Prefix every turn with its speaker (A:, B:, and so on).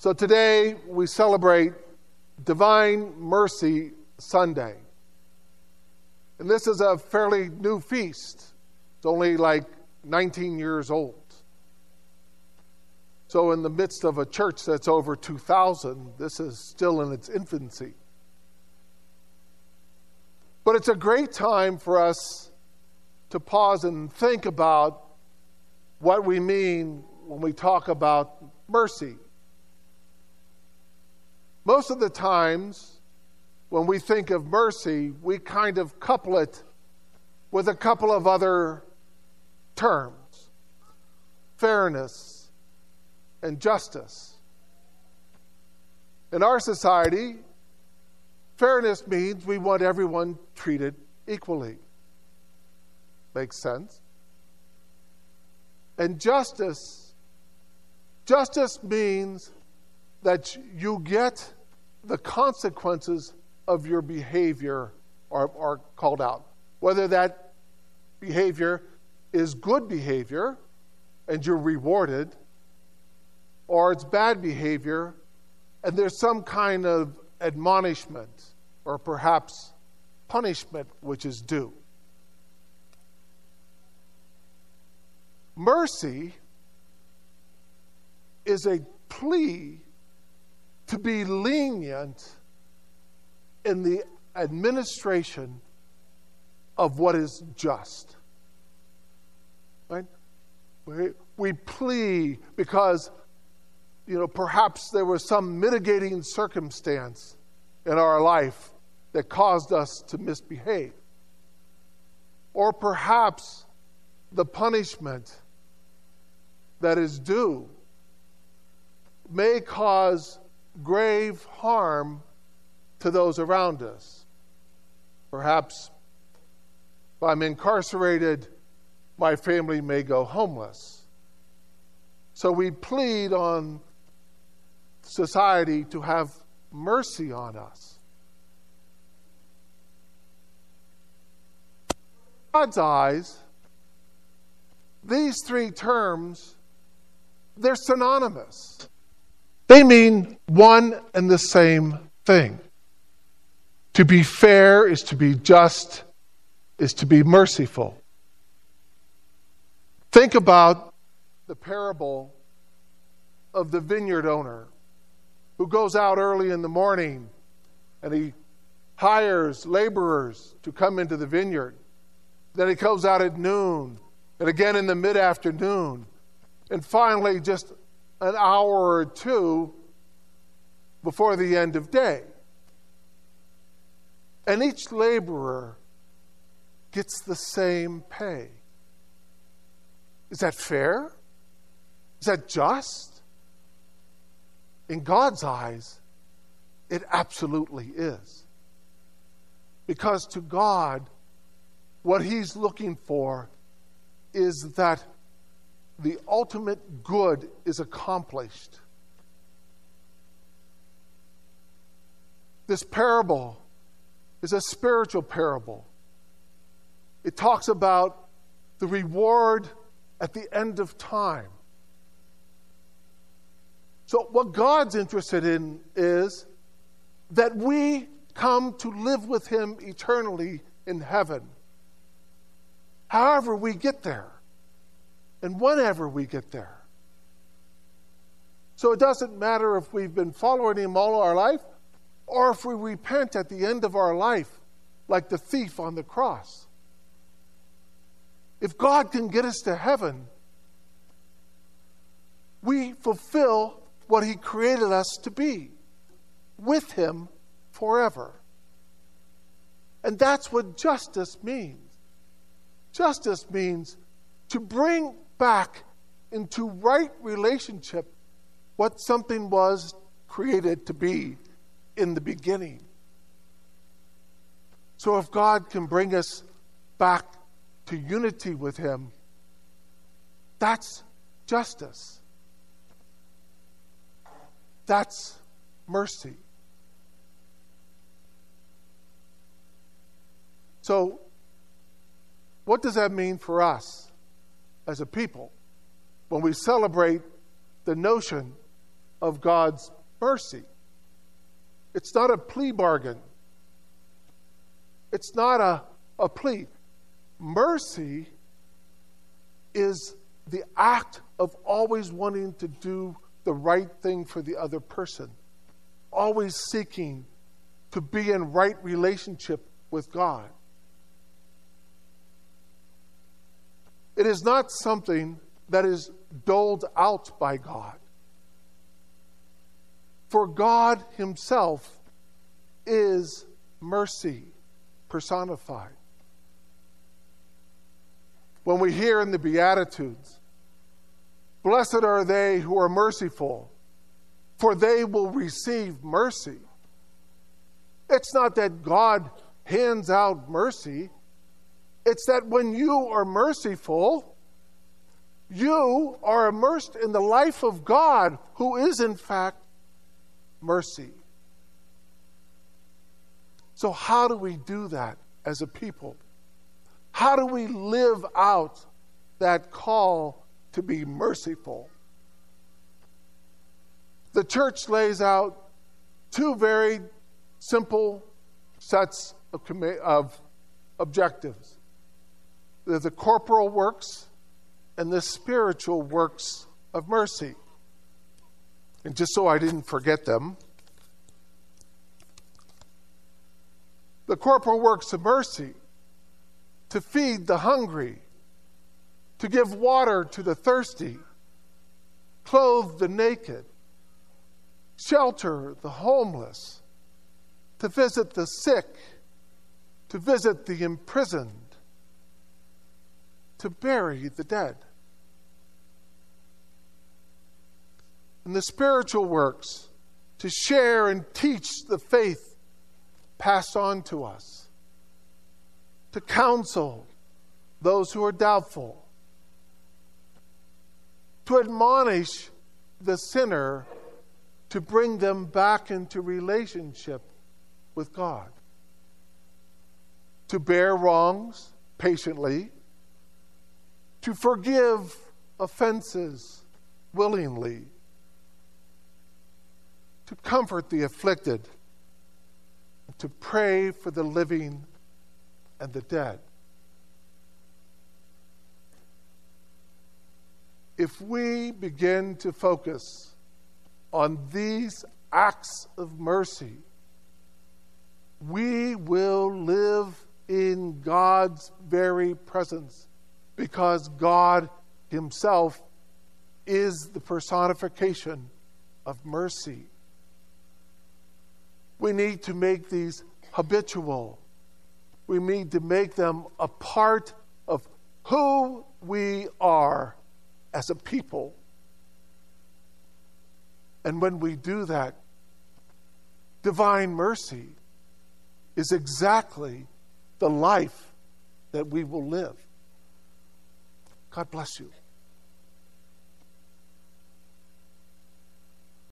A: So today we celebrate Divine Mercy Sunday. And this is a fairly new feast. It's only like 19 years old. So, in the midst of a church that's over 2,000, this is still in its infancy. But it's a great time for us to pause and think about what we mean when we talk about mercy. Most of the times, when we think of mercy, we kind of couple it with a couple of other terms fairness and justice. In our society, fairness means we want everyone treated equally. Makes sense? And justice, justice means that you get the consequences of your behavior are, are called out. Whether that behavior is good behavior and you're rewarded, or it's bad behavior and there's some kind of admonishment or perhaps punishment which is due. Mercy is a plea to be lenient in the administration of what is just. Right? We, we plea because, you know, perhaps there was some mitigating circumstance in our life that caused us to misbehave. Or perhaps the punishment that is due may cause grave harm to those around us. Perhaps if I'm incarcerated, my family may go homeless. So we plead on society to have mercy on us. God's eyes, these three terms, they're synonymous. They mean one and the same thing. To be fair is to be just, is to be merciful. Think about the parable of the vineyard owner who goes out early in the morning and he hires laborers to come into the vineyard. Then he comes out at noon and again in the mid afternoon. And finally, just an hour or two before the end of day. And each laborer gets the same pay. Is that fair? Is that just? In God's eyes, it absolutely is. Because to God, what He's looking for is that the ultimate good is accomplished. This parable is a spiritual parable. It talks about the reward at the end of time. So, what God's interested in is that we come to live with Him eternally in heaven. However, we get there, and whenever we get there. So, it doesn't matter if we've been following Him all our life or if we repent at the end of our life, like the thief on the cross. If God can get us to heaven, we fulfill what He created us to be with Him forever. And that's what justice means. Justice means to bring back into right relationship what something was created to be in the beginning. So if God can bring us back to unity with Him, that's justice. That's mercy. So, what does that mean for us as a people when we celebrate the notion of God's mercy. It's not a plea bargain. It's not a, a plea. Mercy is the act of always wanting to do the right thing for the other person, always seeking to be in right relationship with God. It is not something that is doled out by God. For God Himself is mercy personified. When we hear in the Beatitudes, Blessed are they who are merciful, for they will receive mercy. It's not that God hands out mercy, it's that when you are merciful, you are immersed in the life of God, who is in fact mercy. So, how do we do that as a people? How do we live out that call to be merciful? The church lays out two very simple sets of, of objectives there's the corporal works and the spiritual works of mercy. And just so I didn't forget them, the corporal works of mercy to feed the hungry, to give water to the thirsty, clothe the naked, shelter the homeless, to visit the sick, to visit the imprisoned, to bury the dead. And the spiritual works, to share and teach the faith passed on to us, to counsel those who are doubtful, to admonish the sinner to bring them back into relationship with God, to bear wrongs patiently to forgive offenses willingly, to comfort the afflicted, to pray for the living and the dead. If we begin to focus on these acts of mercy, we will live in God's very presence because God Himself is the personification of mercy. We need to make these habitual. We need to make them a part of who we are as a people. And when we do that, divine mercy is exactly the life that we will live. God bless you.